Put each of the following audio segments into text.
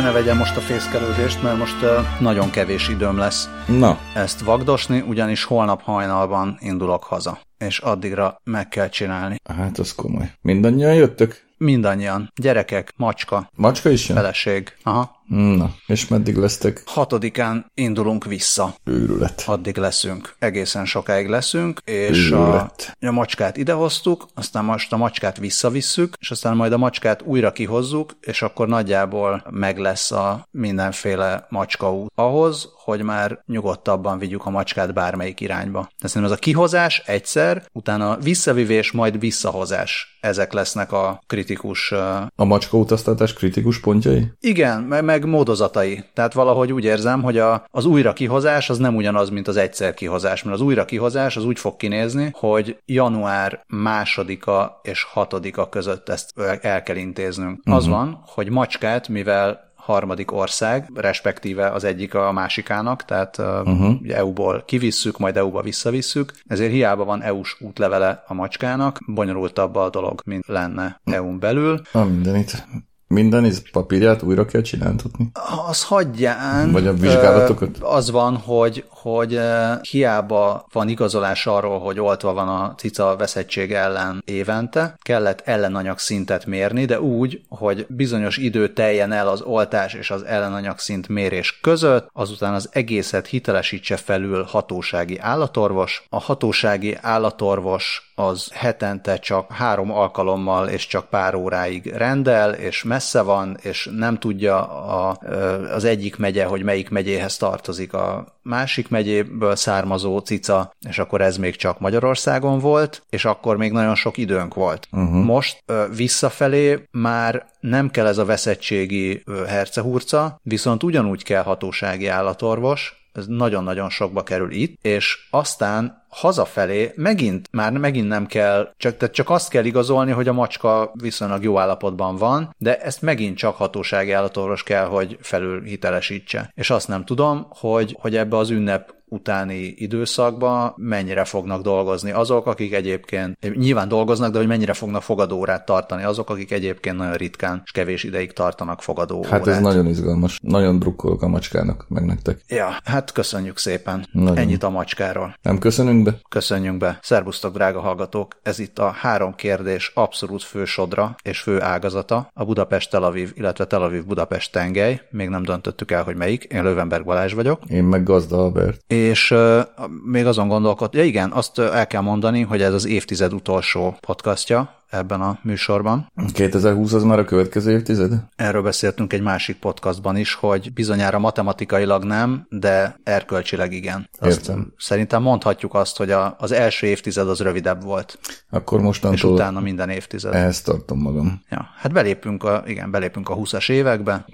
azért ne vegyem most a fészkelődést, mert most nagyon kevés időm lesz Na, ezt vagdosni, ugyanis holnap hajnalban indulok haza, és addigra meg kell csinálni. hát az komoly. Mindannyian jöttök? Mindannyian. Gyerekek, macska, Macska is jön? feleség. Aha. Na, és meddig lesztek? Hatodikán indulunk vissza. Őrület. Addig leszünk. Egészen sokáig leszünk, és a, Őrület. a macskát idehoztuk, aztán most a macskát visszavisszük, és aztán majd a macskát újra kihozzuk, és akkor nagyjából meg lesz a mindenféle macskaút ahhoz, hogy már nyugodtabban vigyük a macskát bármelyik irányba. De szerintem ez a kihozás egyszer, utána visszavivés, majd visszahozás. Ezek lesznek a kritikus A macska utaztatás kritikus pontjai? igen, meg, meg módozatai. Tehát valahogy úgy érzem, hogy a, az újra kihozás az nem ugyanaz, mint az egyszer kihozás, mert az újra kihozás az úgy fog kinézni, hogy január másodika és hatodika között ezt el- el kell intéznünk. Uh-huh. Az van, hogy macskát, mivel harmadik ország, respektíve az egyik a másikának, tehát uh-huh. EU-ból kivisszük, majd EU-ba visszavisszük, ezért hiába van EU-s útlevele a macskának, bonyolultabb a dolog, mint lenne EU-n belül. A mindenit. Minden is papírját újra kell csináltatni? Az hagyján. Vagy a vizsgálatokat? Az van, hogy, hogy ö, hiába van igazolás arról, hogy oltva van a cica veszettség ellen évente, kellett ellenanyag szintet mérni, de úgy, hogy bizonyos idő teljen el az oltás és az ellenanyag szint mérés között, azután az egészet hitelesítse felül hatósági állatorvos. A hatósági állatorvos az hetente csak három alkalommal és csak pár óráig rendel, és messze van, és nem tudja a, ö, az egyik megye, hogy melyik megyéhez tartozik a másik megyéből származó cica, és akkor ez még csak Magyarországon volt, és akkor még nagyon sok időnk volt. Uh-huh. Most visszafelé már nem kell ez a veszettségi hercehurca, viszont ugyanúgy kell hatósági állatorvos, ez nagyon-nagyon sokba kerül itt, és aztán hazafelé megint, már megint nem kell, csak, tehát csak azt kell igazolni, hogy a macska viszonylag jó állapotban van, de ezt megint csak hatósági állatorvos kell, hogy felül hitelesítse. És azt nem tudom, hogy, hogy ebbe az ünnep utáni időszakban mennyire fognak dolgozni azok, akik egyébként nyilván dolgoznak, de hogy mennyire fognak fogadórát tartani azok, akik egyébként nagyon ritkán és kevés ideig tartanak fogadórát. Hát ez nagyon izgalmas. Nagyon drukkolok a macskának, meg nektek. Ja, hát köszönjük szépen. Nagyon. Ennyit a macskáról. Nem köszönünk be? Köszönjünk be. Szerbusztok, drága hallgatók! Ez itt a három kérdés abszolút fő sodra és fő ágazata, a Budapest-Tel Aviv, illetve Tel Aviv-Budapest tengely. Még nem döntöttük el, hogy melyik. Én Lövenberg Balázs vagyok. Én meg Gazda Albert. És uh, még azon gondolkodtam, ja igen, azt el kell mondani, hogy ez az évtized utolsó podcastja ebben a műsorban. 2020 az már a következő évtized? Erről beszéltünk egy másik podcastban is, hogy bizonyára matematikailag nem, de erkölcsileg igen. Azt Értem. Szerintem mondhatjuk azt, hogy a, az első évtized az rövidebb volt, Akkor és mostantól utána minden évtized. ehhez tartom magam. Ja, hát belépünk a, igen, belépünk a 20-as évekbe,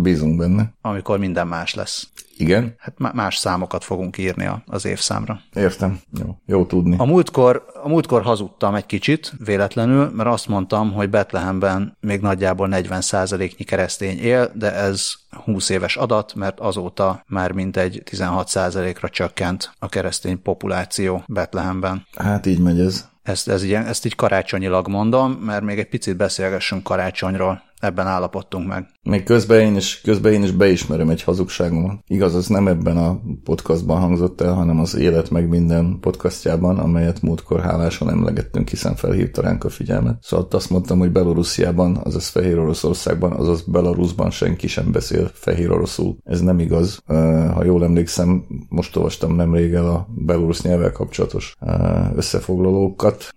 Bízunk benne. amikor minden más lesz. Igen? Hát má- más számokat fogunk írni az évszámra. Értem. Jó, Jó tudni. A múltkor, a múltkor hazudtam egy kicsit, véletlenül, mert azt mondtam, hogy Betlehemben még nagyjából 40%-nyi keresztény él, de ez 20 éves adat, mert azóta már mintegy 16%-ra csökkent a keresztény populáció Betlehemben. Hát így megy ez. Ezt, ez ilyen, ezt így karácsonyilag mondom, mert még egy picit beszélgessünk karácsonyról. Ebben állapodtunk meg. Még közben én, is, közben én is beismerem egy hazugságomat. Igaz, az nem ebben a podcastban hangzott el, hanem az Élet meg minden podcastjában, amelyet múltkor hálásan emlegettünk, hiszen felhívta ránk a figyelmet. Szóval azt mondtam, hogy Belorussziában, azaz Fehér Oroszországban, azaz Belarusban senki sem beszél fehér oroszul. Ez nem igaz. Ha jól emlékszem, most olvastam nemrég el a belorusz nyelvvel kapcsolatos összefoglalókat,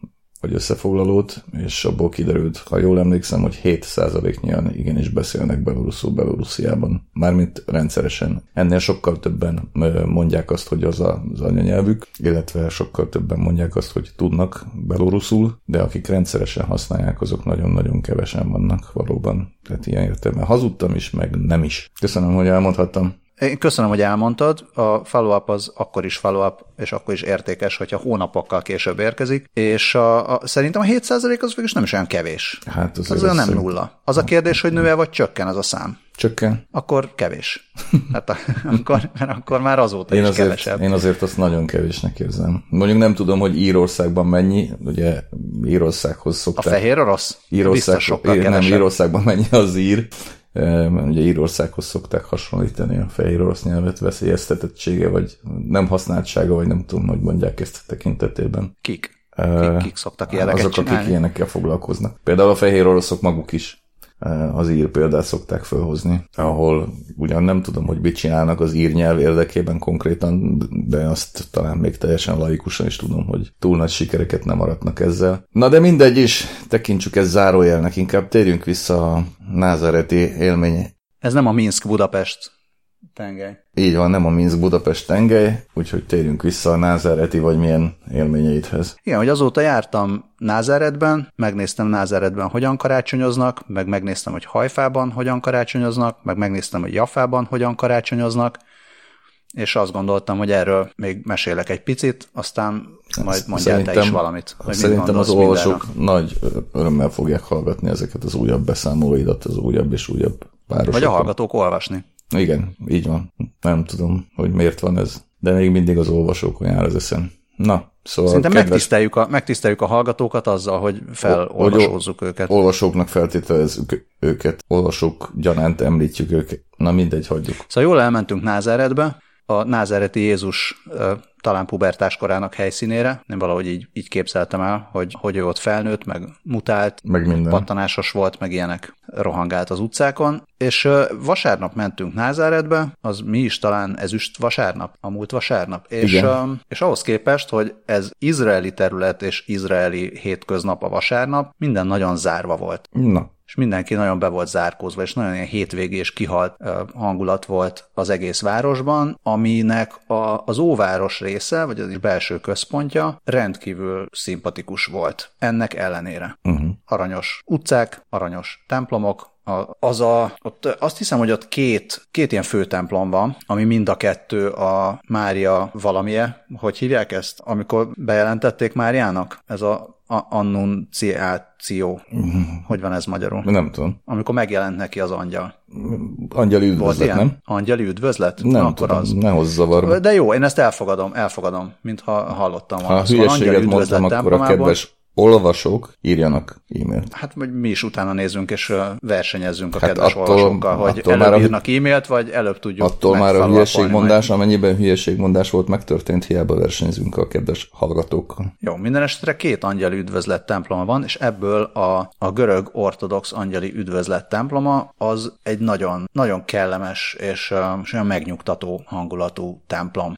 vagy összefoglalót, és abból kiderült, ha jól emlékszem, hogy 7%-nyian igenis beszélnek beloruszul Belorussziában. Mármint rendszeresen. Ennél sokkal többen mondják azt, hogy az az anyanyelvük, illetve sokkal többen mondják azt, hogy tudnak beloruszul, de akik rendszeresen használják, azok nagyon-nagyon kevesen vannak valóban. Tehát ilyen értelemben hazudtam is, meg nem is. Köszönöm, hogy elmondhattam. Én köszönöm, hogy elmondtad. A follow-up az akkor is follow-up, és akkor is értékes, hogyha hónapokkal később érkezik. És a, a, szerintem a 7% az végül nem is olyan kevés. Hát azért Az olyan nem szerint- nulla. Az a kérdés, hogy nő-e vagy csökken az a szám. Csökken. Akkor kevés. Hát a, akkor, mert akkor már azóta Én is azért, kevesebb. én azért azt nagyon kevésnek érzem. Mondjuk nem tudom, hogy Írországban mennyi, ugye Írországhoz A szokták. fehér orosz? Írország, Biztos sokkal ír, nem. Írországban mennyi az ír, mert ugye Írországhoz szokták hasonlítani a fehér orosz nyelvet veszélyeztetettsége, vagy nem használtsága, vagy nem tudom, hogy mondják ezt a tekintetében. Kik? Kik, kik szoktak ilyeneket Azok, csinálni? akik ilyenekkel foglalkoznak. Például a fehér oroszok maguk is az ír példát szokták felhozni, ahol ugyan nem tudom, hogy mit csinálnak az ír nyelv érdekében konkrétan, de azt talán még teljesen laikusan is tudom, hogy túl nagy sikereket nem aratnak ezzel. Na de mindegy is, tekintsük ezt zárójelnek, inkább térjünk vissza a názareti élmény. Ez nem a Minsk-Budapest tengely. Így van, nem a Minsk-Budapest tengely, úgyhogy térjünk vissza a názáreti vagy milyen élményeidhez. Igen, hogy azóta jártam Názáretben, megnéztem Názáretben, hogyan karácsonyoznak, meg megnéztem, hogy Hajfában hogyan karácsonyoznak, meg megnéztem, hogy Jafában hogyan karácsonyoznak, és azt gondoltam, hogy erről még mesélek egy picit, aztán majd mondjál te is valamit. Hogy szerintem az olvasók mindenre. nagy örömmel fogják hallgatni ezeket az újabb beszámolóidat, az újabb és újabb városokon. Vagy a hallgatók olvasni. Igen, így van. Nem tudom, hogy miért van ez, de még mindig az olvasókon jár az eszem. Na, szóval... Szerintem kedves... megtiszteljük, a, megtiszteljük a hallgatókat azzal, hogy felolvasózzuk őket. Olvasóknak feltételezzük őket, olvasók gyanánt említjük őket. Na mindegy, hagyjuk. Szóval jól elmentünk Názáretbe, a názáreti Jézus talán pubertás korának helyszínére. Nem valahogy így, így képzeltem el, hogy, hogy ő ott felnőtt, meg mutált, meg minden. pattanásos volt, meg ilyenek rohangált az utcákon. És vasárnap mentünk Názáretbe, az mi is talán ezüst vasárnap, a múlt vasárnap. És, Igen. és ahhoz képest, hogy ez izraeli terület és izraeli hétköznap a vasárnap, minden nagyon zárva volt. Na, és mindenki nagyon be volt zárkózva, és nagyon ilyen hétvégés kihalt hangulat volt az egész városban, aminek a, az óváros része, vagy az belső központja rendkívül szimpatikus volt. Ennek ellenére. Uh-huh. Aranyos utcák, aranyos templomok, a, az a, ott azt hiszem, hogy ott két, két ilyen főtemplom van, ami mind a kettő a Mária valamie, hogy hívják ezt, amikor bejelentették Máriának? Ez a annunciáció. Hogy van ez magyarul? Nem tudom. Amikor megjelent neki az angyal. Angyali üdvözlet, nem? Angyali üdvözlet? Nem akkor tudom, az. ne hozz zavarba. De jó, én ezt elfogadom, elfogadom, mintha hallottam volna. Ha szóval hülyeséget mondtam, akkor a kedves olvasók írjanak e-mailt. Hát hogy mi is utána nézzünk, és versenyezzünk a hát kedves attól, olvasókkal, hogy attól előbb már írnak e-mailt, vagy előbb tudjuk Attól már a hülyeségmondás, majd. amennyiben hülyeségmondás volt megtörtént, hiába versenyzünk a kedves hallgatókkal. Jó, minden esetre két angyali üdvözlet temploma van, és ebből a, a görög ortodox angyali üdvözlet temploma az egy nagyon, nagyon kellemes és, és olyan megnyugtató hangulatú templom,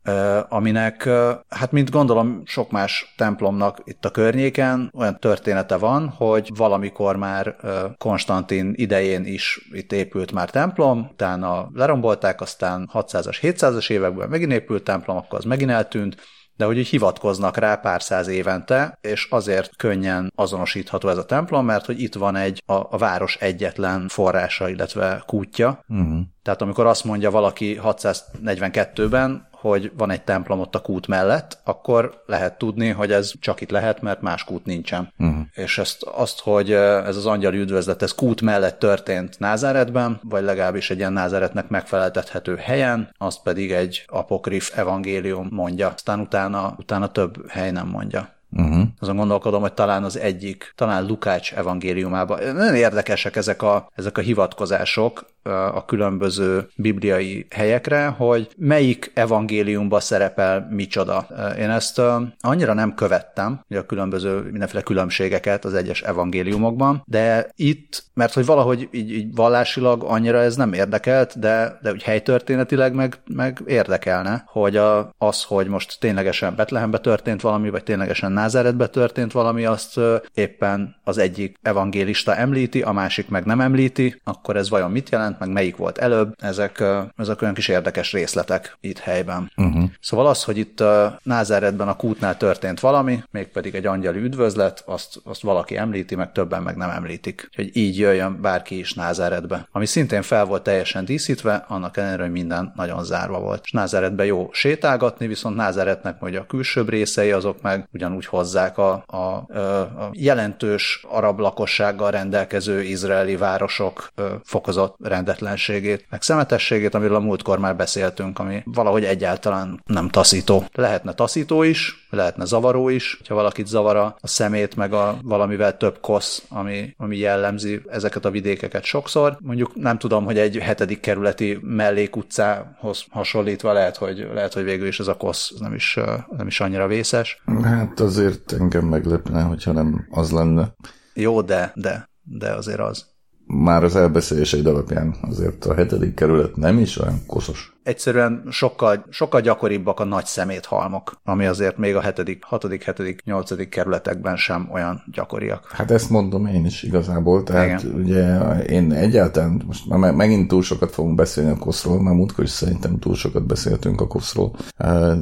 aminek, hát mint gondolom sok más templomnak itt a környéken, olyan története van, hogy valamikor már Konstantin idején is itt épült már templom, utána lerombolták, aztán 600-as, 700-as években megint épült templom, akkor az megint eltűnt, de hogy így hivatkoznak rá pár száz évente, és azért könnyen azonosítható ez a templom, mert hogy itt van egy a, a város egyetlen forrása, illetve kútja. Uh-huh. Tehát amikor azt mondja valaki 642-ben, hogy van egy templom ott a kút mellett, akkor lehet tudni, hogy ez csak itt lehet, mert más kút nincsen. Uh-huh. És ezt, azt, hogy ez az angyali üdvözlet, ez kút mellett történt Názáretben, vagy legalábbis egy ilyen Názáretnek megfeleltethető helyen, azt pedig egy apokrif evangélium mondja. Aztán utána, utána több hely nem mondja. Uh-huh. Azon gondolkodom, hogy talán az egyik, talán Lukács evangéliumában. Nagyon érdekesek ezek a, ezek a hivatkozások, a különböző bibliai helyekre, hogy melyik evangéliumban szerepel micsoda. Én ezt annyira nem követtem, hogy a különböző mindenféle különbségeket az egyes evangéliumokban, de itt, mert hogy valahogy így, így vallásilag annyira ez nem érdekelt, de, de úgy helytörténetileg meg, meg érdekelne, hogy a, az, hogy most ténylegesen Betlehembe történt valami, vagy ténylegesen Názáretbe történt valami, azt éppen az egyik evangélista említi, a másik meg nem említi, akkor ez vajon mit jelent? meg melyik volt előbb, ezek, ezek olyan kis érdekes részletek itt helyben. Uh-huh. Szóval az, hogy itt Názáretben a kútnál történt valami, mégpedig egy angyali üdvözlet, azt, azt valaki említi, meg többen meg nem említik. Hogy így jöjjön bárki is Názáretbe. Ami szintén fel volt teljesen díszítve, annak ellenére, hogy minden nagyon zárva volt. És Názáretbe jó sétálgatni, viszont Názáretnek hogy a külsőbb részei azok meg ugyanúgy hozzák a, a, a jelentős arab lakossággal rendelkező izraeli városok fokozott rend rendetlenségét, meg szemetességét, amiről a múltkor már beszéltünk, ami valahogy egyáltalán nem taszító. Lehetne taszító is, lehetne zavaró is, ha valakit zavara a szemét, meg a valamivel több kosz, ami, ami jellemzi ezeket a vidékeket sokszor. Mondjuk nem tudom, hogy egy hetedik kerületi mellékutcához hasonlítva lehet, hogy, lehet, hogy végül is ez a kosz nem is, nem is annyira vészes. Hát azért engem meglepne, hogyha nem az lenne. Jó, de, de, de azért az. Már az elbeszéléseid alapján azért a hetedik kerület nem is olyan koszos egyszerűen sokkal, sokkal gyakoribbak a nagy szeméthalmok, ami azért még a 7., 6., 7., 8. kerületekben sem olyan gyakoriak. Hát ezt mondom én is igazából, tehát Igen. ugye én egyáltalán, most már megint túl sokat fogunk beszélni a koszról, már múltkor is szerintem túl sokat beszéltünk a koszról,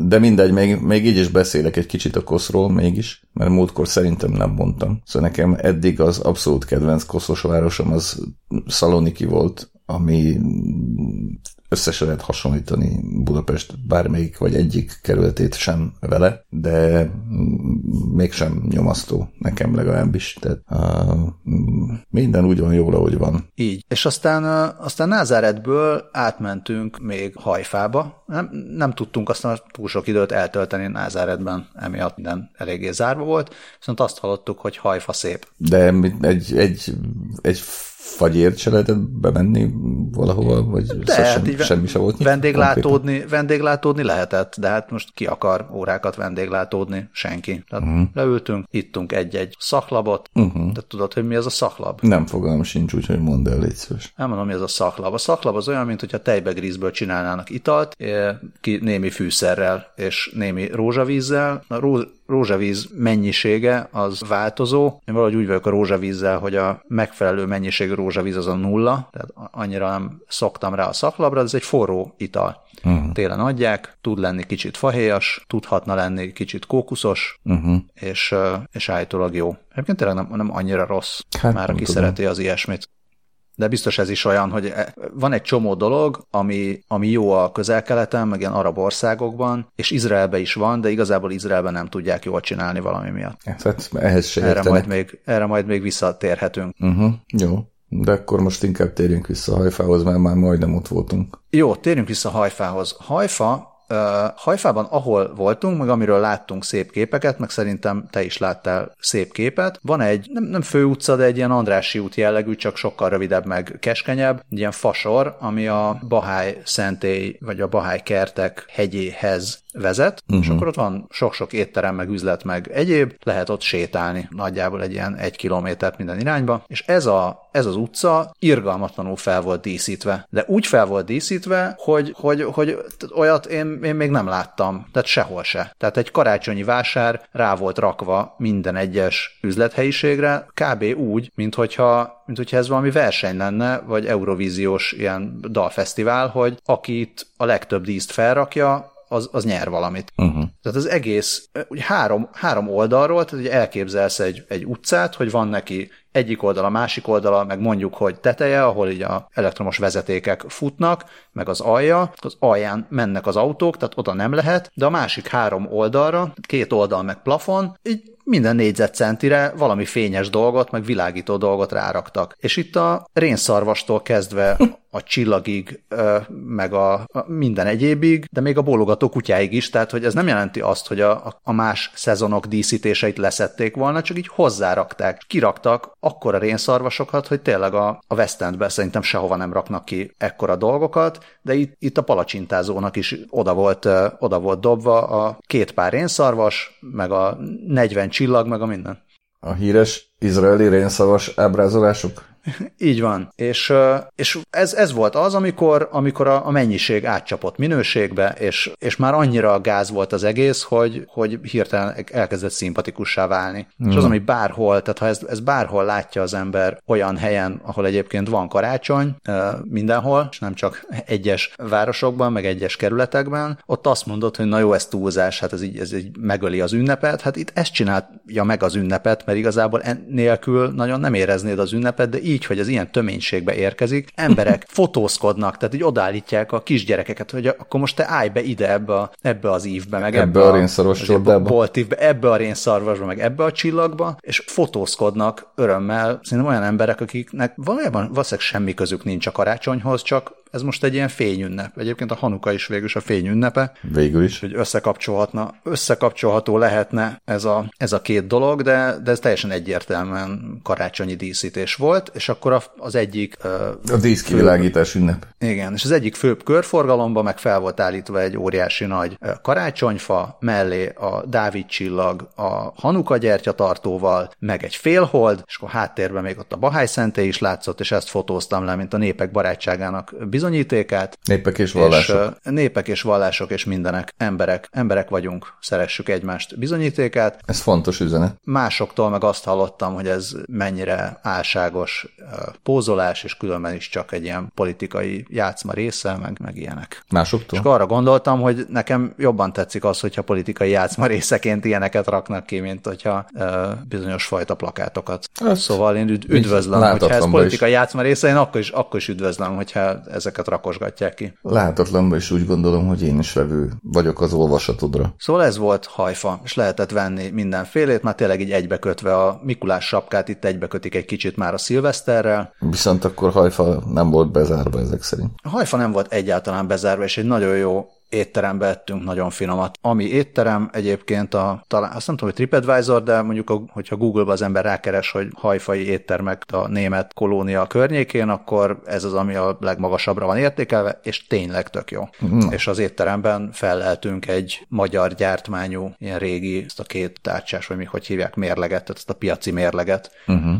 de mindegy, még, még így is beszélek egy kicsit a koszról mégis, mert múltkor szerintem nem mondtam. Szóval nekem eddig az abszolút kedvenc koszos városom az Szaloniki volt, ami összesen lehet hasonlítani Budapest bármelyik vagy egyik kerületét sem vele, de mégsem nyomasztó nekem legalábbis. Tehát uh, minden úgy van jól, ahogy van. Így. És aztán, aztán Názáretből átmentünk még Hajfába. Nem, nem tudtunk aztán túl sok időt eltölteni Názáretben, emiatt minden eléggé zárva volt, viszont azt hallottuk, hogy Hajfa szép. De egy, egy, egy fagyért se lehetett bemenni valahova, vagy de, hát sem, így semmi se volt? Vendéglátódni, vendéglátódni lehetett, de hát most ki akar órákat vendéglátódni? Senki. Tehát uh-huh. leültünk, ittunk egy-egy szaklabot, uh-huh. de tudod, hogy mi az a szaklab? Nem fogalmam sincs, úgyhogy mondd el, légy szíves. Nem mondom, mi az a szaklab. A szaklab az olyan, mint hogyha tejbegrízből csinálnának italt, eh, ki némi fűszerrel és némi rózsavízzel. A ró, rózsavíz mennyisége az változó. Én valahogy úgy vagyok a rózsavízzel, hogy a megfelelő mennyiségű rózsavíz az a nulla, tehát annyira nem szoktam rá a szaklabra, de ez egy forró ital. Uh-huh. Télen adják, tud lenni kicsit fahéjas, tudhatna lenni kicsit kókuszos, uh-huh. és, és állítólag jó. Egyébként tényleg nem, nem annyira rossz, hát, már aki szereti az ilyesmit de biztos ez is olyan, hogy e, van egy csomó dolog, ami, ami jó a közel-keleten, meg ilyen arab országokban, és Izraelben is van, de igazából Izraelben nem tudják jól csinálni valami miatt. Hát ehhez se erre majd, még, erre majd még visszatérhetünk. Uh-huh, jó. De akkor most inkább térjünk vissza Hajfához, mert már majdnem ott voltunk. Jó, térjünk vissza Hajfához. Hajfa Hajfában, ahol voltunk, meg amiről láttunk szép képeket, meg szerintem te is láttál szép képet, van egy, nem, nem fő utca, de egy ilyen Andrási út jellegű, csak sokkal rövidebb, meg keskenyebb, ilyen fasor, ami a Bahály szentély, vagy a Bahály kertek hegyéhez vezet, uh-huh. és mhm. akkor ott van sok-sok étterem, meg üzlet, meg egyéb, lehet ott sétálni nagyjából egy ilyen egy kilométert minden irányba, és ez, a, ez az utca irgalmatlanul fel volt díszítve. De úgy fel volt díszítve, hogy, hogy, hogy olyat én, én még nem láttam, tehát sehol se. Tehát egy karácsonyi vásár rá volt rakva minden egyes üzlethelyiségre, kb. úgy, mint hogyha, mint hogyha ez valami verseny lenne, vagy Eurovíziós ilyen dalfesztivál, hogy aki itt a legtöbb díszt felrakja, az, az nyer valamit. Uh-huh. Tehát az egész, ugye három, három oldalról, tehát ugye elképzelsz egy, egy utcát, hogy van neki egyik oldala, másik oldala, meg mondjuk, hogy teteje, ahol így a elektromos vezetékek futnak, meg az alja, az alján mennek az autók, tehát oda nem lehet, de a másik három oldalra, két oldal meg plafon, így minden négyzetcentire valami fényes dolgot, meg világító dolgot ráraktak. És itt a rénszarvastól kezdve a csillagig, meg a, minden egyébig, de még a bólogató kutyáig is, tehát hogy ez nem jelenti azt, hogy a, a más szezonok díszítéseit leszették volna, csak így hozzárakták. Kiraktak akkora rénszarvasokat, hogy tényleg a, a West Endben szerintem sehova nem raknak ki ekkora dolgokat, de itt, itt a palacsintázónak is oda volt, oda volt dobva a két pár rénszarvas, meg a 40 csillag, meg a minden. A híres izraeli rénszavas ábrázolások? Így van. És, és ez, ez volt az, amikor, amikor a, a mennyiség átcsapott minőségbe, és, és már annyira gáz volt az egész, hogy, hogy hirtelen elkezdett szimpatikussá válni. Mm. És az, ami bárhol, tehát ha ez, ez bárhol látja az ember olyan helyen, ahol egyébként van karácsony, mindenhol, és nem csak egyes városokban, meg egyes kerületekben, ott azt mondod, hogy na jó, ez túlzás, hát ez így, ez így megöli az ünnepet, hát itt ezt csinálja meg az ünnepet, mert igazából nélkül nagyon nem éreznéd az ünnepet, de így, hogy az ilyen töménységbe érkezik, emberek fotózkodnak, tehát így odállítják a kisgyerekeket, hogy akkor most te állj be ide ebbe, a, ebbe az ívbe, meg ebbe, ebbe a, a rénszarvas csapdába. ebbe a rénszarvasba, meg ebbe a csillagba, és fotózkodnak örömmel, szerintem olyan emberek, akiknek valójában valószínűleg semmi közük nincs a karácsonyhoz, csak ez most egy ilyen fényünnep. Egyébként a Hanuka is végül is a fényünnepe. Végül is. Hogy összekapcsolhatna, összekapcsolható lehetne ez a, ez a két dolog, de, de ez teljesen egyértelműen karácsonyi díszítés volt, és akkor az egyik... A díszkivilágítás ünnep. Igen, és az egyik főbb körforgalomba meg fel volt állítva egy óriási nagy karácsonyfa, mellé a Dávid csillag a Hanuka gyertyatartóval, meg egy félhold, és akkor háttérben még ott a Bahály szentély is látszott, és ezt fotóztam le, mint a népek barátságának bizonyítékát. Népek és vallások. És, népek és vallások és mindenek. Emberek. Emberek vagyunk. Szeressük egymást bizonyítékát. Ez fontos üzenet. Másoktól meg azt hallottam, hogy ez mennyire álságos pózolás, és különben is csak egy ilyen politikai játszma része, meg, meg ilyenek. Másoktól? És arra gondoltam, hogy nekem jobban tetszik az, hogyha politikai játszma részeként ilyeneket raknak ki, mint hogyha uh, bizonyos fajta plakátokat. Ez szóval én üd- üdvözlöm, hogyha ez politikai is. játszma része, én akkor is, akkor is üdvözlöm, hogyha ezeket rakosgatják ki. Látatlanban is úgy gondolom, hogy én is vevő vagyok az olvasatodra. Szóval ez volt hajfa, és lehetett venni mindenfélét, már tényleg így egybekötve a Mikulás sapkát, itt egybekötik egy kicsit már a szilveszterrel. Viszont akkor hajfa nem volt bezárva ezek szerint. A hajfa nem volt egyáltalán bezárva, és egy nagyon jó étterembe ettünk nagyon finomat. Ami étterem egyébként a, talán azt nem tudom, hogy TripAdvisor, de mondjuk, a, hogyha Google-ba az ember rákeres, hogy hajfai éttermek a német kolónia környékén, akkor ez az, ami a legmagasabbra van értékelve, és tényleg tök jó. Mm. És az étteremben feleltünk egy magyar gyártmányú, ilyen régi, ezt a két tárcsás, vagy mi hogy hívják, mérleget, tehát ezt a piaci mérleget. Uh-huh.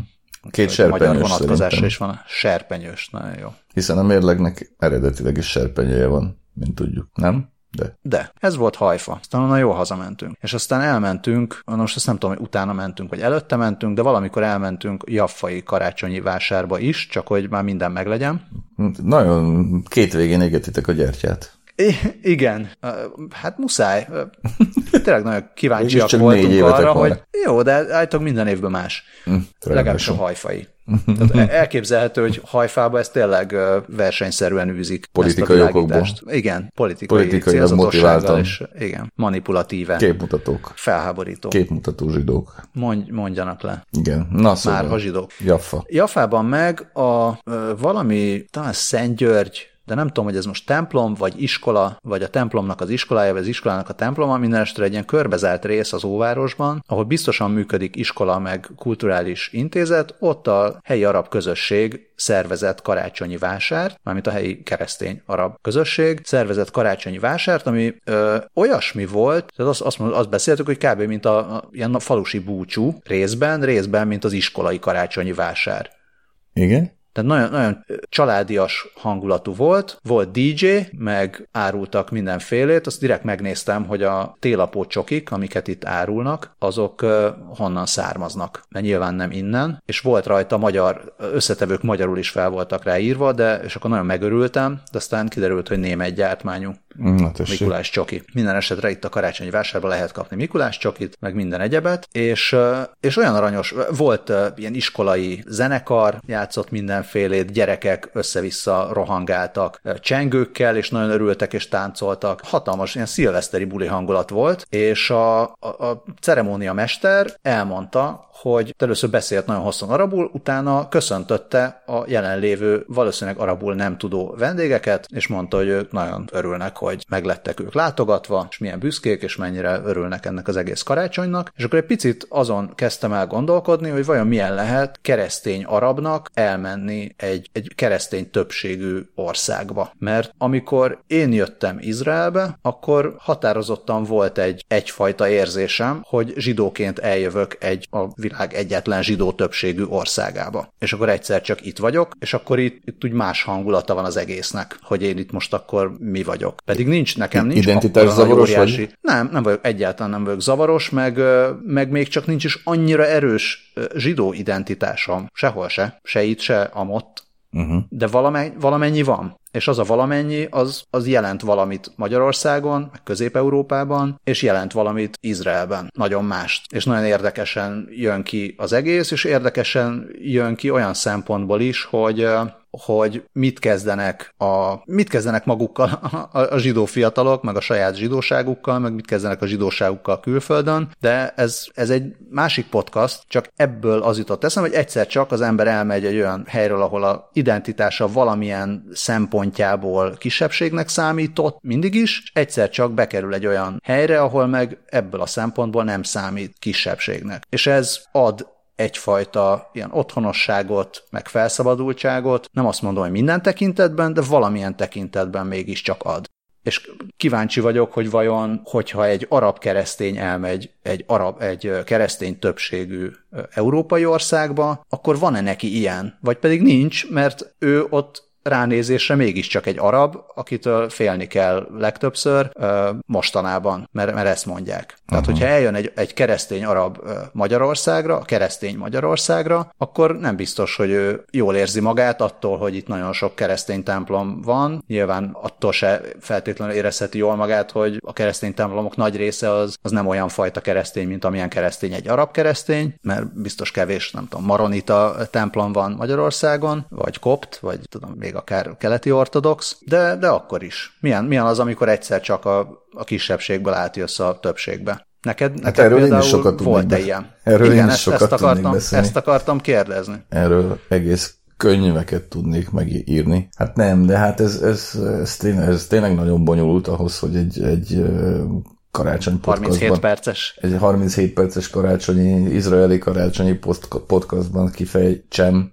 Két serpenyős Magyar vonatkozásra is van. Serpenyős, nagyon jó. Hiszen a mérlegnek eredetileg is serpenyője van mint tudjuk, nem? De. De. Ez volt hajfa. Aztán onnan jó hazamentünk. És aztán elmentünk, most azt nem tudom, hogy utána mentünk, vagy előtte mentünk, de valamikor elmentünk jaffai karácsonyi vásárba is, csak hogy már minden meglegyen. Nagyon két végén égetitek a gyertyát. I- igen, hát muszáj. Tényleg nagyon kíváncsiak voltunk arra, van. hogy jó, de állítólag minden évben más. Hm, Legalábbis a hajfai. Tehát elképzelhető, hogy hajfába ez tényleg versenyszerűen űzik. Politikai okokból. Igen, politikai, politikai motiváltan. És, igen, manipulatíve. Képmutatók. Felháborító. Képmutató zsidók. Mondj, mondjanak le. Igen, na szóval. Már ha zsidók. Jaffa. Jaffában meg a valami, talán Szent György de nem tudom, hogy ez most templom, vagy iskola, vagy a templomnak az iskolája, vagy az iskolának a temploma, minden estre egy ilyen körbezárt rész az óvárosban, ahol biztosan működik iskola, meg kulturális intézet, ott a helyi arab közösség szervezett karácsonyi vásárt, mármint a helyi keresztény arab közösség, szervezett karácsonyi vásárt, ami ö, olyasmi volt, tehát azt, azt, azt beszéltük, hogy kb. mint a, a ilyen falusi búcsú részben, részben, mint az iskolai karácsonyi vásár. Igen? Tehát nagyon, nagyon családias hangulatú volt, volt DJ, meg árultak mindenfélét, azt direkt megnéztem, hogy a télapó csokik, amiket itt árulnak, azok honnan származnak, mert nyilván nem innen, és volt rajta magyar, összetevők magyarul is fel voltak ráírva, de és akkor nagyon megörültem, de aztán kiderült, hogy német gyártmányú. Na, Mikulás csoki. Minden esetre itt a karácsonyi vásárban lehet kapni Mikulás csokit, meg minden egyebet, és, és olyan aranyos, volt ilyen iskolai zenekar, játszott mindenfélét, gyerekek össze-vissza rohangáltak csengőkkel, és nagyon örültek és táncoltak. Hatalmas, ilyen szilveszteri buli hangulat volt, és a, a, a ceremónia mester elmondta, hogy először beszélt nagyon hosszan arabul, utána köszöntötte a jelenlévő, valószínűleg arabul nem tudó vendégeket, és mondta, hogy ők nagyon örülnek, hogy meglettek ők látogatva, és milyen büszkék, és mennyire örülnek ennek az egész karácsonynak. És akkor egy picit azon kezdtem el gondolkodni, hogy vajon milyen lehet keresztény arabnak elmenni egy, egy keresztény többségű országba. Mert amikor én jöttem Izraelbe, akkor határozottan volt egy egyfajta érzésem, hogy zsidóként eljövök egy a világ egyetlen zsidó többségű országába. És akkor egyszer csak itt vagyok, és akkor itt, itt úgy más hangulata van az egésznek, hogy én itt most akkor mi vagyok. Pedig nincs nekem, nincs Identitás zavaros óriási... vagy? Nem, nem vagyok, egyáltalán nem vagyok zavaros, meg, meg még csak nincs is annyira erős zsidó identitásom. Sehol se. Se itt, se amott. Uh-huh. De valamennyi, valamennyi van és az a valamennyi, az, az jelent valamit Magyarországon, meg Közép-Európában, és jelent valamit Izraelben, nagyon mást. És nagyon érdekesen jön ki az egész, és érdekesen jön ki olyan szempontból is, hogy hogy mit kezdenek, a, mit kezdenek magukkal a, a zsidó fiatalok, meg a saját zsidóságukkal, meg mit kezdenek a zsidóságukkal külföldön, de ez, ez egy másik podcast, csak ebből az jutott eszem, hogy egyszer csak az ember elmegy egy olyan helyről, ahol a identitása valamilyen szempont szempontjából kisebbségnek számított mindig is, egyszer csak bekerül egy olyan helyre, ahol meg ebből a szempontból nem számít kisebbségnek. És ez ad egyfajta ilyen otthonosságot, meg felszabadultságot, nem azt mondom, hogy minden tekintetben, de valamilyen tekintetben mégiscsak ad. És kíváncsi vagyok, hogy vajon, hogyha egy arab keresztény elmegy egy, arab, egy keresztény többségű európai országba, akkor van-e neki ilyen? Vagy pedig nincs, mert ő ott ránézésre mégiscsak egy arab, akitől félni kell legtöbbször mostanában, mert, mert ezt mondják. Tehát, uh-huh. hogyha eljön egy, egy keresztény arab Magyarországra, keresztény Magyarországra, akkor nem biztos, hogy ő jól érzi magát attól, hogy itt nagyon sok keresztény templom van. Nyilván attól se feltétlenül érezheti jól magát, hogy a keresztény templomok nagy része az, az nem olyan fajta keresztény, mint amilyen keresztény egy arab keresztény, mert biztos kevés, nem tudom, maronita templom van Magyarországon, vagy kopt, vagy tudom, még akár keleti ortodox, de, de akkor is. Milyen, milyen az, amikor egyszer csak a a kisebbségből átjössz a többségbe. Neked, hát neked erről én is sokat volt-e ilyen? Erről Igen, én is ezt, sokat ezt, akartam, beszélni. ezt akartam kérdezni. Erről egész könyveket tudnék megírni. Hát nem, de hát ez, ez, ez, tényleg, ez tényleg nagyon bonyolult ahhoz, hogy egy, egy karácsony 37 perces. Egy 37 perces karácsonyi, izraeli karácsonyi podcastban kifejtsem.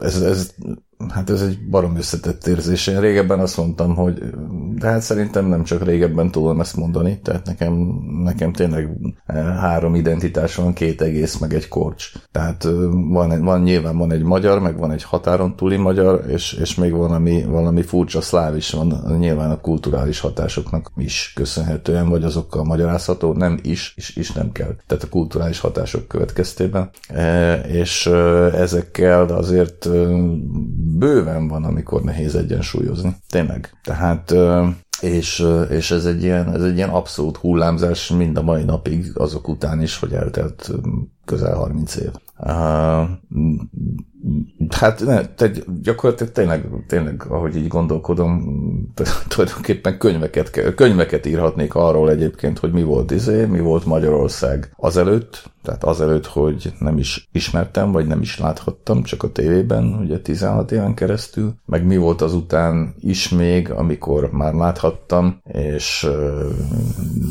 Ez, ez hát ez egy barom összetett érzés. Én régebben azt mondtam, hogy de hát szerintem nem csak régebben tudom ezt mondani, tehát nekem, nekem tényleg eh, három identitás van, két egész, meg egy korcs. Tehát eh, van, van nyilván van egy magyar, meg van egy határon túli magyar, és, és még valami, valami furcsa szláv is van, nyilván a kulturális hatásoknak is köszönhetően, vagy azokkal magyarázható, nem is, is, is nem kell. Tehát a kulturális hatások következtében. E, és ezekkel azért bőven van, amikor nehéz egyensúlyozni. Tényleg. Tehát és, és ez, egy ilyen, ez egy ilyen abszolút hullámzás mind a mai napig, azok után is, hogy eltelt közel 30 év. Hát ne, te, gyakorlatilag tényleg, tényleg, ahogy így gondolkodom, tulajdonképpen könyveket, könyveket írhatnék arról egyébként, hogy mi volt izé, mi volt Magyarország azelőtt, tehát azelőtt, hogy nem is ismertem, vagy nem is láthattam, csak a tévében, ugye 16 éven keresztül, meg mi volt azután is még, amikor már láthattam, és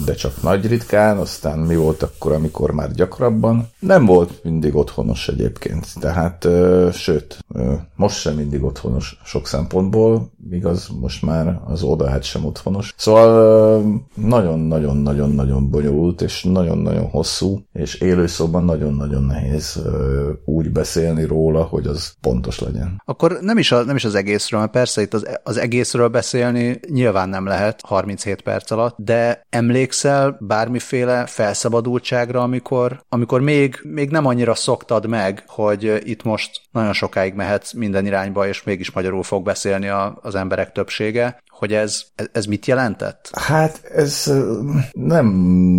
de csak nagy ritkán, aztán mi volt akkor, amikor már gyakrabban. Nem volt mindig otthonos egyébként, tehát sőt, most sem mindig otthonos sok szempontból, igaz, most már az odaát sem otthonos. Szóval nagyon-nagyon-nagyon-nagyon bonyolult, és nagyon-nagyon hosszú, és élőszóban nagyon-nagyon nehéz úgy beszélni róla, hogy az pontos legyen. Akkor nem is, a, nem is az egészről, mert persze itt az, az egészről beszélni nyilván nem lehet 37 perc alatt, de emlékszel bármiféle felszabadultságra, amikor, amikor még, még nem annyira szoktad meg, hogy itt most nagyon sokáig mehetsz minden irányba, és mégis magyarul fog beszélni a, az emberek többsége, hogy ez, ez mit jelentett? Hát ez nem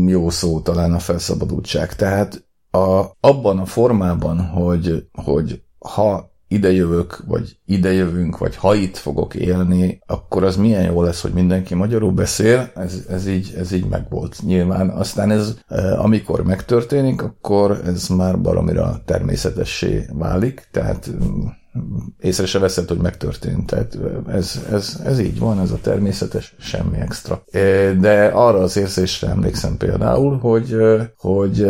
jó szó talán a felszabadultság. Tehát a, abban a formában, hogy, hogy ha idejövök, vagy idejövünk, vagy ha itt fogok élni, akkor az milyen jó lesz, hogy mindenki magyarul beszél, ez, ez, így, ez így megvolt nyilván. Aztán ez, amikor megtörténik, akkor ez már baromira természetessé válik, tehát észre se veszed, hogy megtörtént. Tehát ez, ez, ez így van, ez a természetes, semmi extra. De arra az érzésre emlékszem például, hogy, hogy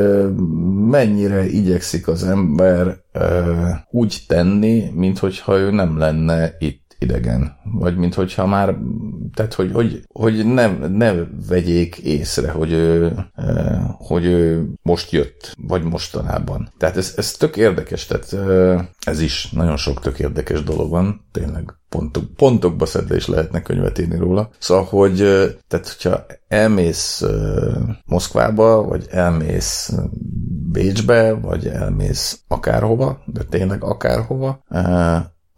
mennyire igyekszik az ember úgy tenni, mintha ő nem lenne itt idegen. Vagy mint hogyha már, tehát hogy, hogy, hogy nem, ne vegyék észre, hogy ő, hogy most jött, vagy mostanában. Tehát ez, ez tök érdekes, tehát ez is nagyon sok tök érdekes dolog van, tényleg pontok, pontokba szedve is lehetne könyvet írni róla. Szóval, hogy tehát, hogyha elmész Moszkvába, vagy elmész Bécsbe, vagy elmész akárhova, de tényleg akárhova,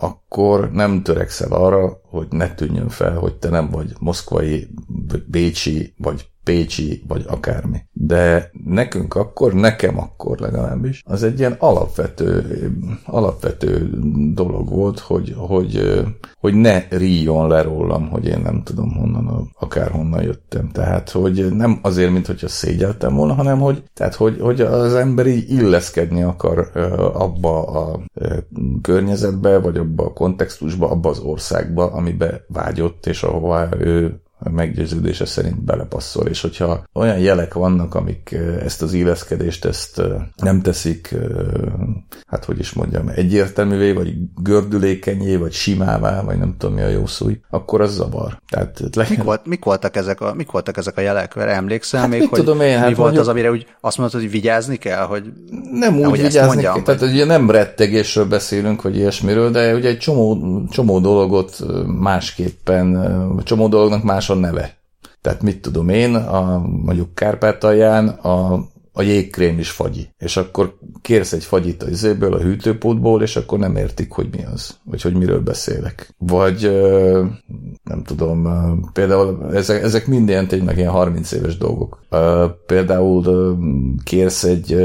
akkor nem törekszel arra, hogy ne tűnjön fel, hogy te nem vagy moszkvai, bécsi, vagy pécsi, vagy akármi. de nekünk akkor, nekem akkor legalábbis, az egy ilyen alapvető, alapvető dolog volt, hogy, hogy, hogy ne ríjon le rólam, hogy én nem tudom honnan, akár honnan jöttem. Tehát, hogy nem azért, mint hogyha szégyeltem volna, hanem hogy, tehát, hogy, hogy az ember így illeszkedni akar abba a környezetbe, vagy abba a kontextusba, abba az országba, amibe vágyott, és ahová ő meggyőződése szerint belepasszol, és hogyha olyan jelek vannak, amik ezt az illeszkedést ezt nem teszik, hát hogy is mondjam, egyértelművé, vagy gördülékenyé, vagy simává, vagy nem tudom mi a jó szó, akkor az zavar. Tehát le... mik, volt, mik, voltak ezek a, mik voltak ezek a jelek? Mert emlékszel hát még, hogy tudom én, hát mi volt az, amire úgy azt mondtad, hogy vigyázni kell, hogy nem úgy vigyázni kell, tehát ugye nem rettegésről beszélünk, vagy ilyesmiről, de ugye egy csomó, csomó dolgot másképpen, csomó dolognak más a neve. Tehát mit tudom én, a, mondjuk Kárpátalján a a jégkrém is fagyi. És akkor kérsz egy fagyit a izéből, a hűtőpótból, és akkor nem értik, hogy mi az, vagy hogy miről beszélek. Vagy nem tudom, például ezek, ezek mind ilyen tényleg ilyen 30 éves dolgok. Például kérsz egy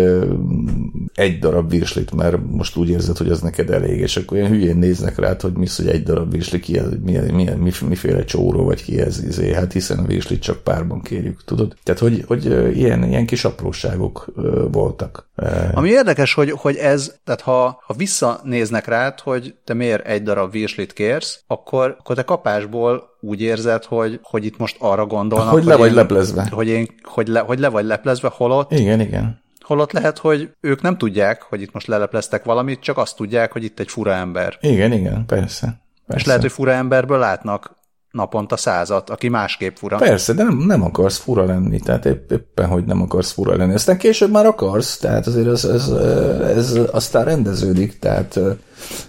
egy darab virslit, mert most úgy érzed, hogy az neked elég, és akkor ilyen hülyén néznek rá, hogy mi hogy egy darab virsli, ki ez, mi, mi, mi, miféle csóró, vagy ki ez, izé, hát hiszen a virslit csak párban kérjük, tudod? Tehát, hogy, hogy ilyen, ilyen kis apróság apróságok voltak. Ami érdekes, hogy, hogy ez, tehát ha, ha visszanéznek rád, hogy te miért egy darab virslit kérsz, akkor, akkor te kapásból úgy érzed, hogy, hogy itt most arra gondolnak, hogy, hogy le vagy én, leplezve. Hogy, én, hogy, le, hogy le vagy leplezve, holott igen, igen. Holott lehet, hogy ők nem tudják, hogy itt most lelepleztek valamit, csak azt tudják, hogy itt egy fura ember. Igen, igen, persze. persze. És lehet, hogy fura emberből látnak naponta százat, aki másképp fura. Persze, de nem, nem akarsz fura lenni, tehát épp, éppen, hogy nem akarsz fura lenni. Aztán később már akarsz, tehát azért ez, ez, ez, ez aztán rendeződik, tehát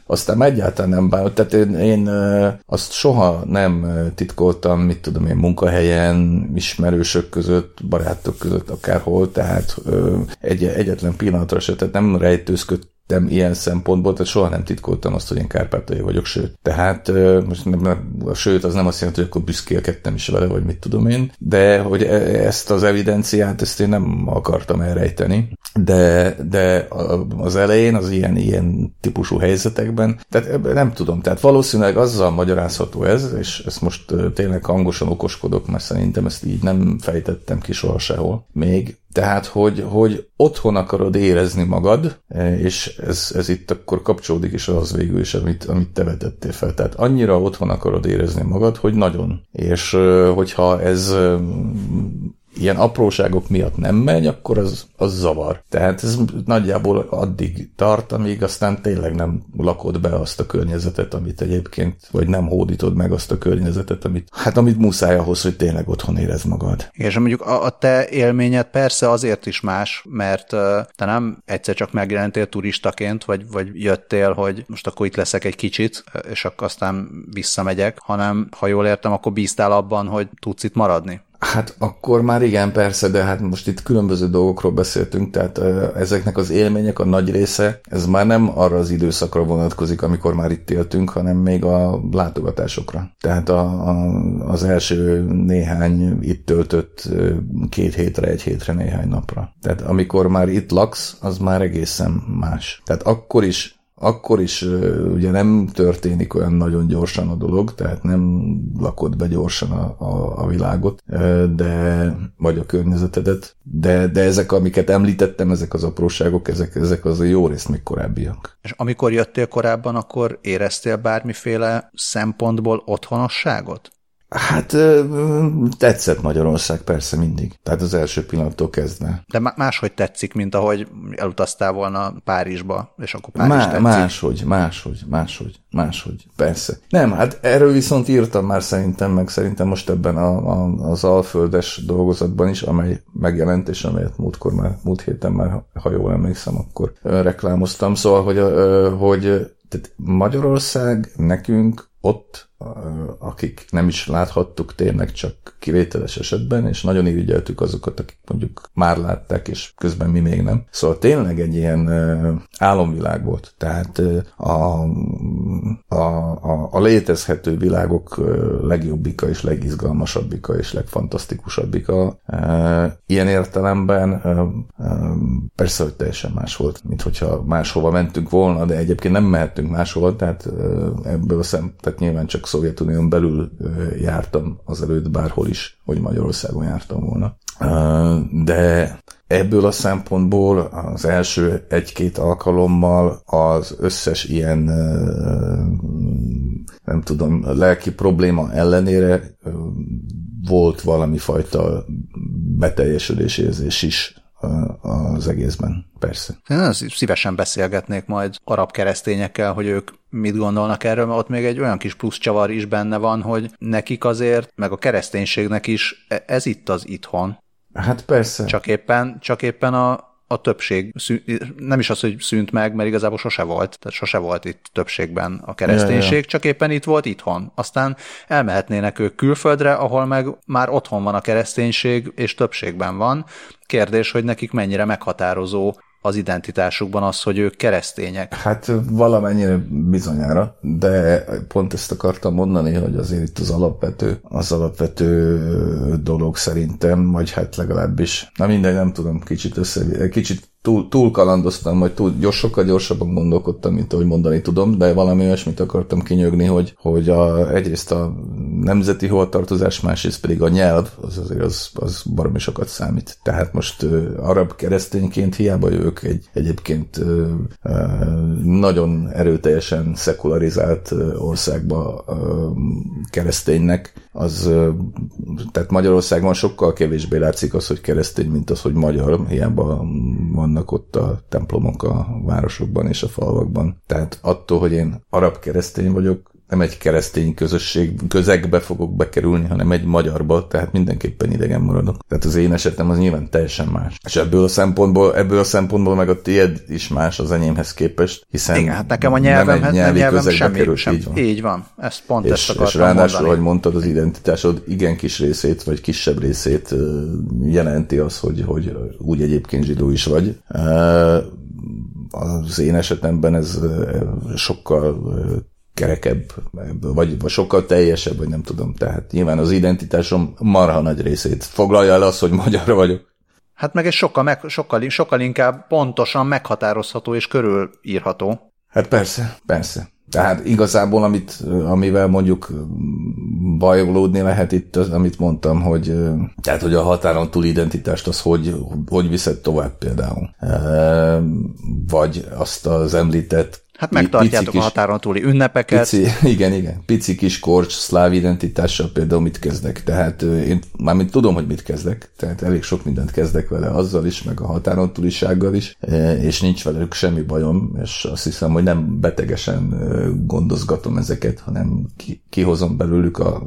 aztán egyáltalán nem bánod. Tehát én, én azt soha nem titkoltam, mit tudom én, munkahelyen, ismerősök között, barátok között, akárhol, tehát egy, egyetlen pillanatra se, tehát nem rejtőzködtem nem ilyen szempontból, tehát soha nem titkoltam azt, hogy én kárpátai vagyok, sőt. Tehát most nem, nem, sőt az nem azt jelenti, hogy akkor büszkélkedtem is vele, vagy mit tudom én, de hogy e, ezt az evidenciát, ezt én nem akartam elrejteni, de, de az elején az ilyen, ilyen típusú helyzetekben, tehát nem tudom, tehát valószínűleg azzal magyarázható ez, és ezt most tényleg hangosan okoskodok, mert szerintem ezt így nem fejtettem ki soha sehol még, tehát, hogy, hogy otthon akarod érezni magad, e, és ez, ez itt akkor kapcsolódik is az végül is, amit, amit te vetettél fel. Tehát annyira otthon akarod érezni magad, hogy nagyon. És hogyha ez ilyen apróságok miatt nem megy, akkor az, az zavar. Tehát ez nagyjából addig tart, amíg aztán tényleg nem lakod be azt a környezetet, amit egyébként, vagy nem hódítod meg azt a környezetet, amit, hát amit muszáj ahhoz, hogy tényleg otthon érez magad. És mondjuk a, a te élményed persze azért is más, mert uh, te nem egyszer csak megjelentél turistaként, vagy, vagy jöttél, hogy most akkor itt leszek egy kicsit, és akkor aztán visszamegyek, hanem ha jól értem, akkor bíztál abban, hogy tudsz itt maradni. Hát akkor már igen, persze, de hát most itt különböző dolgokról beszéltünk, tehát ezeknek az élmények a nagy része, ez már nem arra az időszakra vonatkozik, amikor már itt éltünk, hanem még a látogatásokra. Tehát a, a, az első néhány itt töltött két hétre, egy hétre, néhány napra. Tehát amikor már itt laksz, az már egészen más. Tehát akkor is akkor is ugye nem történik olyan nagyon gyorsan a dolog, tehát nem lakod be gyorsan a, a, a világot, de, vagy a környezetedet, de, de ezek, amiket említettem, ezek az apróságok, ezek, ezek az jó részt még korábbiak. És amikor jöttél korábban, akkor éreztél bármiféle szempontból otthonosságot? Hát tetszett Magyarország persze mindig. Tehát az első pillanattól kezdve. De máshogy tetszik, mint ahogy elutaztál volna Párizsba, és akkor Párizs Má, tetszik. Máshogy, máshogy, máshogy, máshogy, persze. Nem, hát erről viszont írtam már szerintem, meg szerintem most ebben a, a, az alföldes dolgozatban is, amely megjelent, és amelyet múltkor már, múlt héten már, ha jól emlékszem, akkor reklámoztam. Szóval, hogy, hogy tehát Magyarország nekünk ott, akik nem is láthattuk tényleg csak kivételes esetben, és nagyon irigyeltük azokat, akik mondjuk már látták, és közben mi még nem. Szóval tényleg egy ilyen álomvilág volt. Tehát a, a, a, a létezhető világok legjobbika és legizgalmasabbika és legfantasztikusabbika. Ilyen értelemben persze, hogy teljesen más volt, mint hogyha máshova mentünk volna, de egyébként nem mehettünk máshova, tehát ebből a szem, tehát nyilván csak Szovjetunión belül jártam azelőtt bárhol is, hogy Magyarországon jártam volna. De ebből a szempontból az első egy-két alkalommal az összes ilyen nem tudom, lelki probléma ellenére volt valami fajta beteljesülés érzés is az egészben, persze. Én szívesen beszélgetnék majd arab keresztényekkel, hogy ők mit gondolnak erről, mert ott még egy olyan kis plusz csavar is benne van, hogy nekik azért, meg a kereszténységnek is e- ez itt az itthon. Hát persze. Csak éppen, csak éppen a, a többség, nem is az, hogy szűnt meg, mert igazából sose volt, tehát sose volt itt többségben a kereszténység, ja, ja. csak éppen itt volt itthon. Aztán elmehetnének ők külföldre, ahol meg már otthon van a kereszténység, és többségben van. Kérdés, hogy nekik mennyire meghatározó az identitásukban az, hogy ők keresztények. Hát valamennyire bizonyára, de pont ezt akartam mondani, hogy azért itt az alapvető, az alapvető dolog szerintem, vagy hát legalábbis, na mindegy, nem tudom, kicsit össze, kicsit túl, túl kalandoztam, vagy túl gyors, sokkal gyorsabban gondolkodtam, mint ahogy mondani tudom, de valami olyasmit akartam kinyögni, hogy, hogy a, egyrészt a nemzeti hovatartozás, másrészt pedig a nyelv, az azért az, az baromi sokat számít. Tehát most uh, arab keresztényként hiába jövök egy egyébként uh, uh, nagyon erőteljesen szekularizált uh, országba uh, kereszténynek, az, tehát Magyarországon sokkal kevésbé látszik az, hogy keresztény, mint az, hogy magyar, hiába vannak ott a templomok a városokban és a falvakban. Tehát attól, hogy én arab keresztény vagyok, nem egy keresztény közösség közegbe fogok bekerülni, hanem egy magyarba, tehát mindenképpen idegen maradok. Tehát az én esetem az nyilván teljesen más. És ebből a szempontból, ebből a szempontból meg a tiéd is más az enyémhez képest, hiszen Igen, hát nekem a nyelvem, nem egy nyelvi nyelvem semmi, került, sem, így van. Így van, ezt pont és, ezt akartam És ráadásul, mondani. ahogy mondtad, az identitásod igen kis részét, vagy kisebb részét jelenti az, hogy, hogy úgy egyébként zsidó is vagy az én esetemben ez sokkal kerekebb, vagy, vagy sokkal teljesebb, vagy nem tudom. Tehát nyilván az identitásom marha nagy részét foglalja el az, hogy magyar vagyok. Hát meg egy sokkal, meg, sokkal, sokkal inkább pontosan meghatározható és körülírható. Hát persze, persze. Tehát igazából, amit, amivel mondjuk bajolódni lehet itt, az, amit mondtam, hogy tehát, hogy a határon túl identitást az hogy, hogy viszed tovább például. Vagy azt az említett Hát megtartjátok a határon túli ünnepeket. Pici, igen, igen. Pici kis korcs szláv identitással például mit kezdek. Tehát én mármint tudom, hogy mit kezdek, tehát elég sok mindent kezdek vele azzal is, meg a határon túlisággal is, és nincs velük semmi bajom, és azt hiszem, hogy nem betegesen gondozgatom ezeket, hanem kihozom belőlük a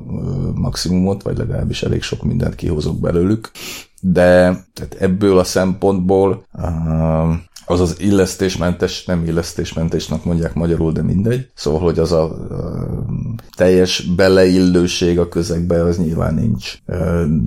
maximumot, vagy legalábbis elég sok mindent kihozok belőlük. De tehát ebből a szempontból uh, az az illesztésmentes, nem illesztésmentésnek mondják magyarul, de mindegy. Szóval, hogy az a, a teljes beleillőség a közegbe, az nyilván nincs.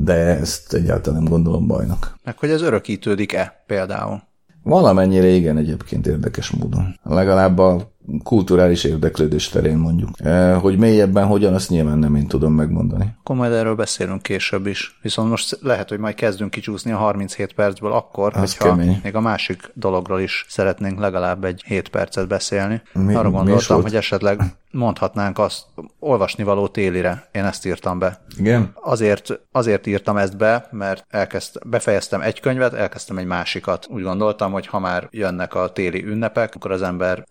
De ezt egyáltalán nem gondolom bajnak. Meg hogy ez örökítődik-e például? Valamennyire igen egyébként érdekes módon. Legalább a kulturális érdeklődés terén mondjuk. E, hogy mélyebben hogyan, azt nyilván nem én tudom megmondani. Akkor majd erről beszélünk később is. Viszont most lehet, hogy majd kezdünk kicsúszni a 37 percből akkor, az hogyha kemény. még a másik dologról is szeretnénk legalább egy 7 percet beszélni. Mi, Arra gondoltam, mi hogy esetleg mondhatnánk azt, olvasni való télire. Én ezt írtam be. Igen? Azért, azért írtam ezt be, mert elkezd, befejeztem egy könyvet, elkezdtem egy másikat. Úgy gondoltam, hogy ha már jönnek a téli ünnepek, akkor az ember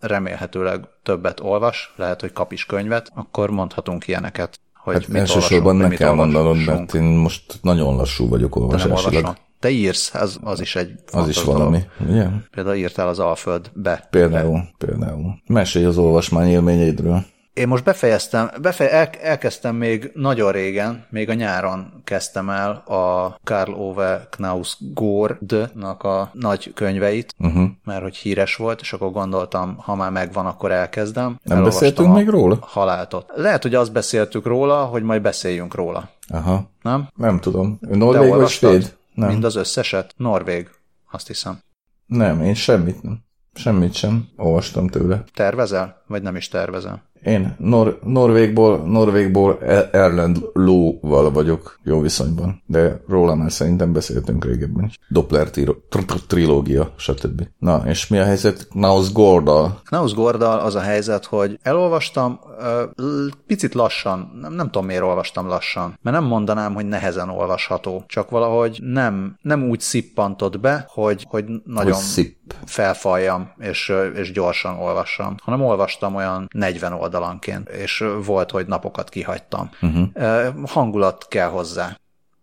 remélhetőleg többet olvas, lehet, hogy kap is könyvet, akkor mondhatunk ilyeneket. Hogy hát elsősorban ne kell mondanod, mert én most nagyon lassú vagyok olvasásilag. Te írsz, az, az is egy Az is valami, ugye? Például írtál az Alföldbe. Például, például. Mesélj az olvasmány élményeidről. Én most befejeztem, befe, el, elkezdtem még nagyon régen, még a nyáron kezdtem el a Karl Ove Knausgård-nak a nagy könyveit, uh-huh. mert hogy híres volt, és akkor gondoltam, ha már megvan, akkor elkezdem. Nem beszéltünk még róla? Haláltot. Lehet, hogy azt beszéltük róla, hogy majd beszéljünk róla. Aha. Nem? Nem tudom. Norvég vagy svéd? Nem. Mind az összeset? Norvég, azt hiszem. Nem, én semmit nem. Semmit sem olvastam tőle. Tervezel? Vagy nem is tervezel? Én Nor- Norvégból, Norvégból Erland Lóval vagyok jó viszonyban, de róla már szerintem beszéltünk régebben is. Doppler trilógia, stb. Na, és mi a helyzet Knaus Gordal? Knaus Gordal az a helyzet, hogy elolvastam, picit lassan, nem, nem tudom miért olvastam lassan, mert nem mondanám, hogy nehezen olvasható, csak valahogy nem, nem úgy szippantott be, hogy, hogy nagyon hogy szip. felfaljam, és, és gyorsan olvassam, hanem olvastam olyan 40 oldalanként, és volt, hogy napokat kihagytam. Uh-huh. Hangulat kell hozzá.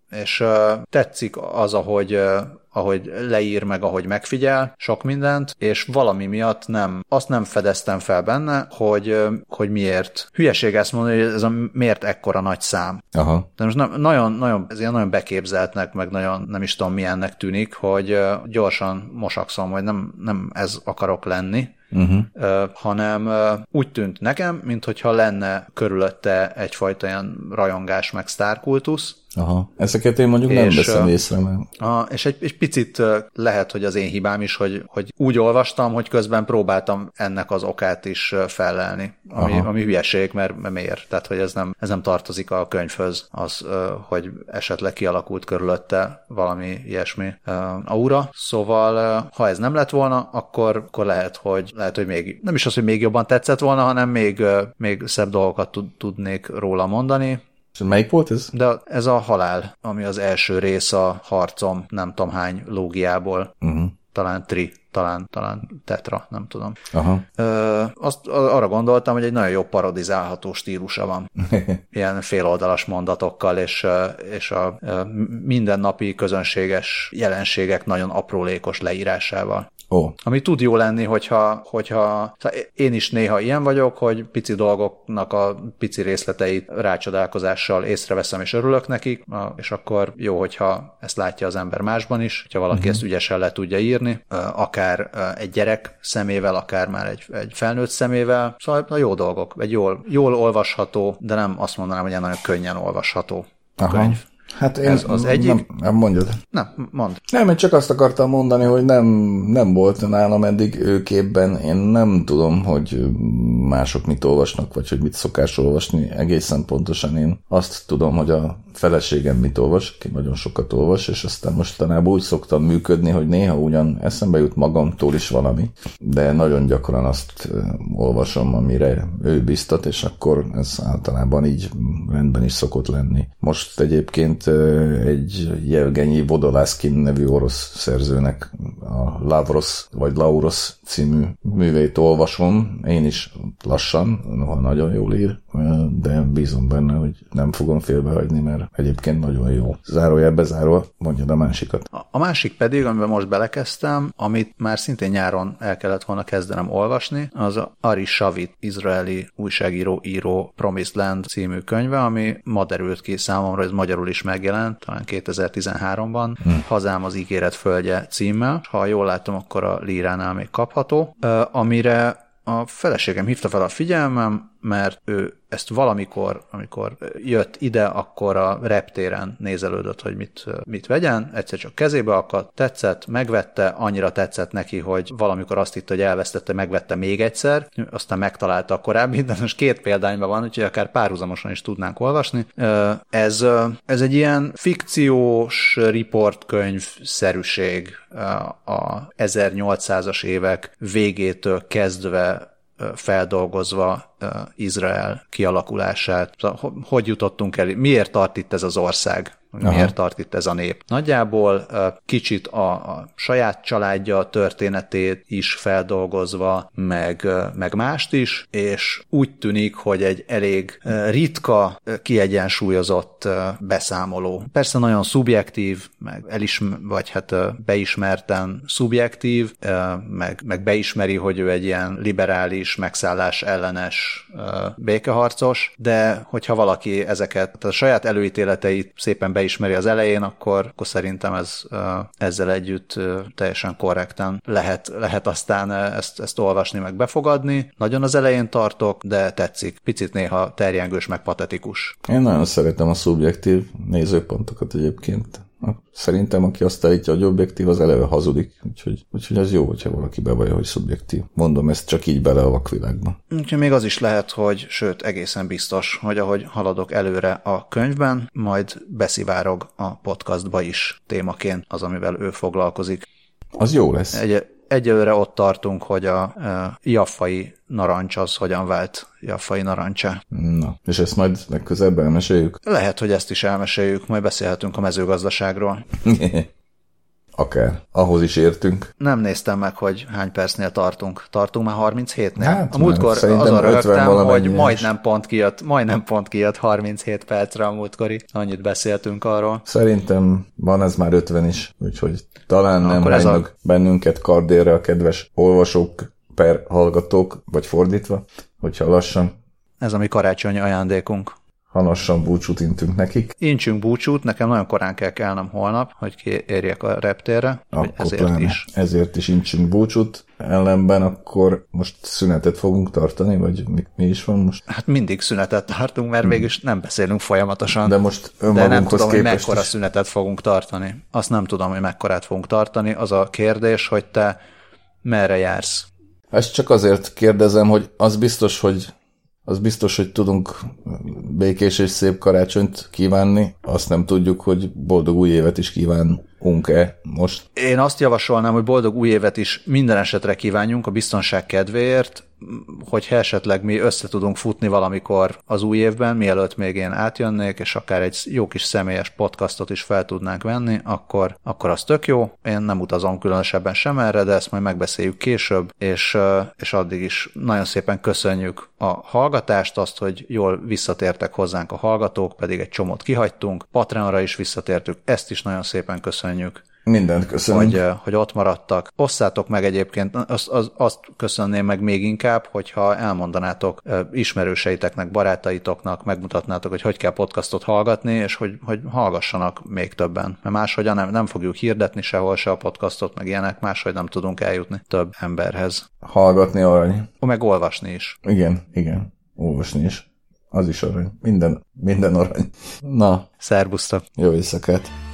És tetszik az, ahogy ahogy leír meg, ahogy megfigyel sok mindent, és valami miatt nem, azt nem fedeztem fel benne, hogy, hogy miért. Hülyeség ezt mondani, hogy ez a miért ekkora nagy szám. Aha. De most nem, nagyon, nagyon, ez ilyen nagyon beképzeltnek, meg nagyon nem is tudom milyennek tűnik, hogy gyorsan mosakszom, hogy nem, nem ez akarok lenni, uh-huh. hanem úgy tűnt nekem, mintha lenne körülötte egyfajta ilyen rajongás meg sztárkultusz, Aha. Ezeket én mondjuk és, nem veszem észre. Mert... A, és egy, egy picit lehet, hogy az én hibám is, hogy, hogy úgy olvastam, hogy közben próbáltam ennek az okát is fellelni, ami, ami hülyeség, mert, mert miért? Tehát, hogy ez nem, ez nem tartozik a könyvhöz, az, hogy esetleg kialakult körülötte valami ilyesmi aura. Szóval, ha ez nem lett volna, akkor, akkor lehet, hogy lehet, hogy még, nem is az, hogy még jobban tetszett volna, hanem még, még szebb dolgokat tudnék róla mondani, melyik volt ez? De ez a halál, ami az első rész a harcom nem tudom hány lógiából. Uh-huh. Talán tri, talán, talán tetra, nem tudom. Aha. Ö, azt arra gondoltam, hogy egy nagyon jó parodizálható stílusa van. Ilyen féloldalas mondatokkal, és, és a mindennapi közönséges jelenségek nagyon aprólékos leírásával. Oh. Ami tud jó lenni, hogyha, hogyha szóval én is néha ilyen vagyok, hogy pici dolgoknak a pici részleteit rácsodálkozással észreveszem és örülök nekik, és akkor jó, hogyha ezt látja az ember másban is, hogyha valaki uh-huh. ezt ügyesen le tudja írni, akár egy gyerek szemével, akár már egy, egy felnőtt szemével. Szóval a jó dolgok, egy jól, jól olvasható, de nem azt mondanám, hogy nagyon könnyen olvasható Aha. könyv. Hát én Ez az egyik... Nem, nem mondjad. Nem, mond. Nem, én csak azt akartam mondani, hogy nem, nem volt nálam eddig ő képben. Én nem tudom, hogy mások mit olvasnak, vagy hogy mit szokás olvasni. Egészen pontosan én azt tudom, hogy a feleségem mit olvas, ki nagyon sokat olvas, és aztán mostanában úgy szoktam működni, hogy néha ugyan eszembe jut magamtól is valami, de nagyon gyakran azt olvasom, amire ő biztat, és akkor ez általában így rendben is szokott lenni. Most egyébként egy Jevgenyi Vodolászkin nevű orosz szerzőnek a Lavros vagy Lauros című műveit olvasom, én is lassan, noha nagyon jól ír, de bízom benne, hogy nem fogom félbehagyni, mert egyébként nagyon jó. Zárójelbe zárva, mondja a másikat. A másik pedig, amiben most belekezdtem, amit már szintén nyáron el kellett volna kezdenem olvasni, az a Ari Shavit, izraeli újságíró, író Promised Land című könyve, ami ma derült ki számomra, ez magyarul is megjelent, talán 2013-ban, hm. Hazám az ígéret földje címmel. Ha jól látom, akkor a Líránál még kapható, amire a feleségem hívta fel a figyelmem, mert ő ezt valamikor, amikor jött ide, akkor a reptéren nézelődött, hogy mit, mit vegyen, egyszer csak kezébe akadt, tetszett, megvette, annyira tetszett neki, hogy valamikor azt hitt, hogy elvesztette, megvette még egyszer, aztán megtalálta a korábbi, de most két példányban van, úgyhogy akár párhuzamosan is tudnánk olvasni. Ez, ez egy ilyen fikciós riportkönyv-szerűség a 1800-as évek végétől kezdve feldolgozva Izrael kialakulását. Szóval hogy jutottunk el, miért tart itt ez az ország? Hogy miért tart itt ez a nép. Nagyjából kicsit a, a saját családja történetét is feldolgozva, meg, meg mást is, és úgy tűnik, hogy egy elég ritka, kiegyensúlyozott beszámoló. Persze nagyon szubjektív, meg elism- vagy hát beismerten szubjektív, meg, meg beismeri, hogy ő egy ilyen liberális, megszállás ellenes békeharcos, de hogyha valaki ezeket, a saját előítéleteit szépen beismeri az elején, akkor, akkor szerintem ez ezzel együtt teljesen korrekten lehet, lehet aztán ezt, ezt olvasni, meg befogadni. Nagyon az elején tartok, de tetszik. Picit néha terjengős, meg patetikus. Én nagyon szeretem a szubjektív nézőpontokat egyébként. Szerintem, aki azt állítja, hogy objektív, az eleve hazudik, úgyhogy, úgyhogy az jó, hogyha valaki bevallja, hogy szubjektív. Mondom ezt csak így bele a vakvilágba. Úgyhogy még az is lehet, hogy, sőt, egészen biztos, hogy ahogy haladok előre a könyvben, majd beszivárog a podcastba is témaként az, amivel ő foglalkozik. Az jó lesz. Egy, egyelőre ott tartunk, hogy a, a jaffai narancs az hogyan vált jaffai narancsá. Na, és ezt majd legközelebb elmeséljük? Lehet, hogy ezt is elmeséljük, majd beszélhetünk a mezőgazdaságról. Akár. Ahhoz is értünk. Nem néztem meg, hogy hány percnél tartunk. Tartunk már 37-nél? Hát, a múltkor azon rögtem, hogy majdnem pont, kijött, majdnem pont kijött 37 percre a múltkori. Annyit beszéltünk arról. Szerintem van ez már 50 is, úgyhogy talán nem ez a... bennünket kardérre a kedves olvasók per hallgatók, vagy fordítva, hogyha lassan. Ez a mi karácsonyi ajándékunk halassan búcsút intünk nekik. Incsünk búcsút, nekem nagyon korán kell kelnem holnap, hogy érjek a reptérre, akkor ezért pláne. is. Ezért is incsünk búcsút, ellenben akkor most szünetet fogunk tartani, vagy mi, mi is van most? Hát mindig szünetet tartunk, mert hmm. végülis nem beszélünk folyamatosan. De most De nem tudom, hogy mekkora is. szünetet fogunk tartani. Azt nem tudom, hogy mekkorát fogunk tartani. Az a kérdés, hogy te merre jársz? Ezt csak azért kérdezem, hogy az biztos, hogy az biztos, hogy tudunk békés és szép karácsonyt kívánni. Azt nem tudjuk, hogy boldog új évet is kívánunk-e most. Én azt javasolnám, hogy boldog új évet is minden esetre kívánjunk a biztonság kedvéért, hogyha esetleg mi össze tudunk futni valamikor az új évben, mielőtt még én átjönnék, és akár egy jó kis személyes podcastot is fel tudnánk venni, akkor, akkor az tök jó. Én nem utazom különösebben sem erre, de ezt majd megbeszéljük később, és, és addig is nagyon szépen köszönjük a hallgatást, azt, hogy jól visszatértek hozzánk a hallgatók, pedig egy csomót kihagytunk. Patreonra is visszatértük, ezt is nagyon szépen köszönjük. Mindent köszönöm. Hogy, hogy ott maradtak. Osszátok meg egyébként, azt, az, azt köszönném meg még inkább, hogyha elmondanátok ismerőseiteknek, barátaitoknak, megmutatnátok, hogy hogy kell podcastot hallgatni, és hogy, hogy hallgassanak még többen. Mert máshogyan nem, nem fogjuk hirdetni sehol se a podcastot, meg ilyenek, máshogy nem tudunk eljutni több emberhez. Hallgatni arany. Meg olvasni is. Igen, igen. Olvasni is. Az is arany. Minden, minden arany. Na. Szerbusztok. Jó éjszakát.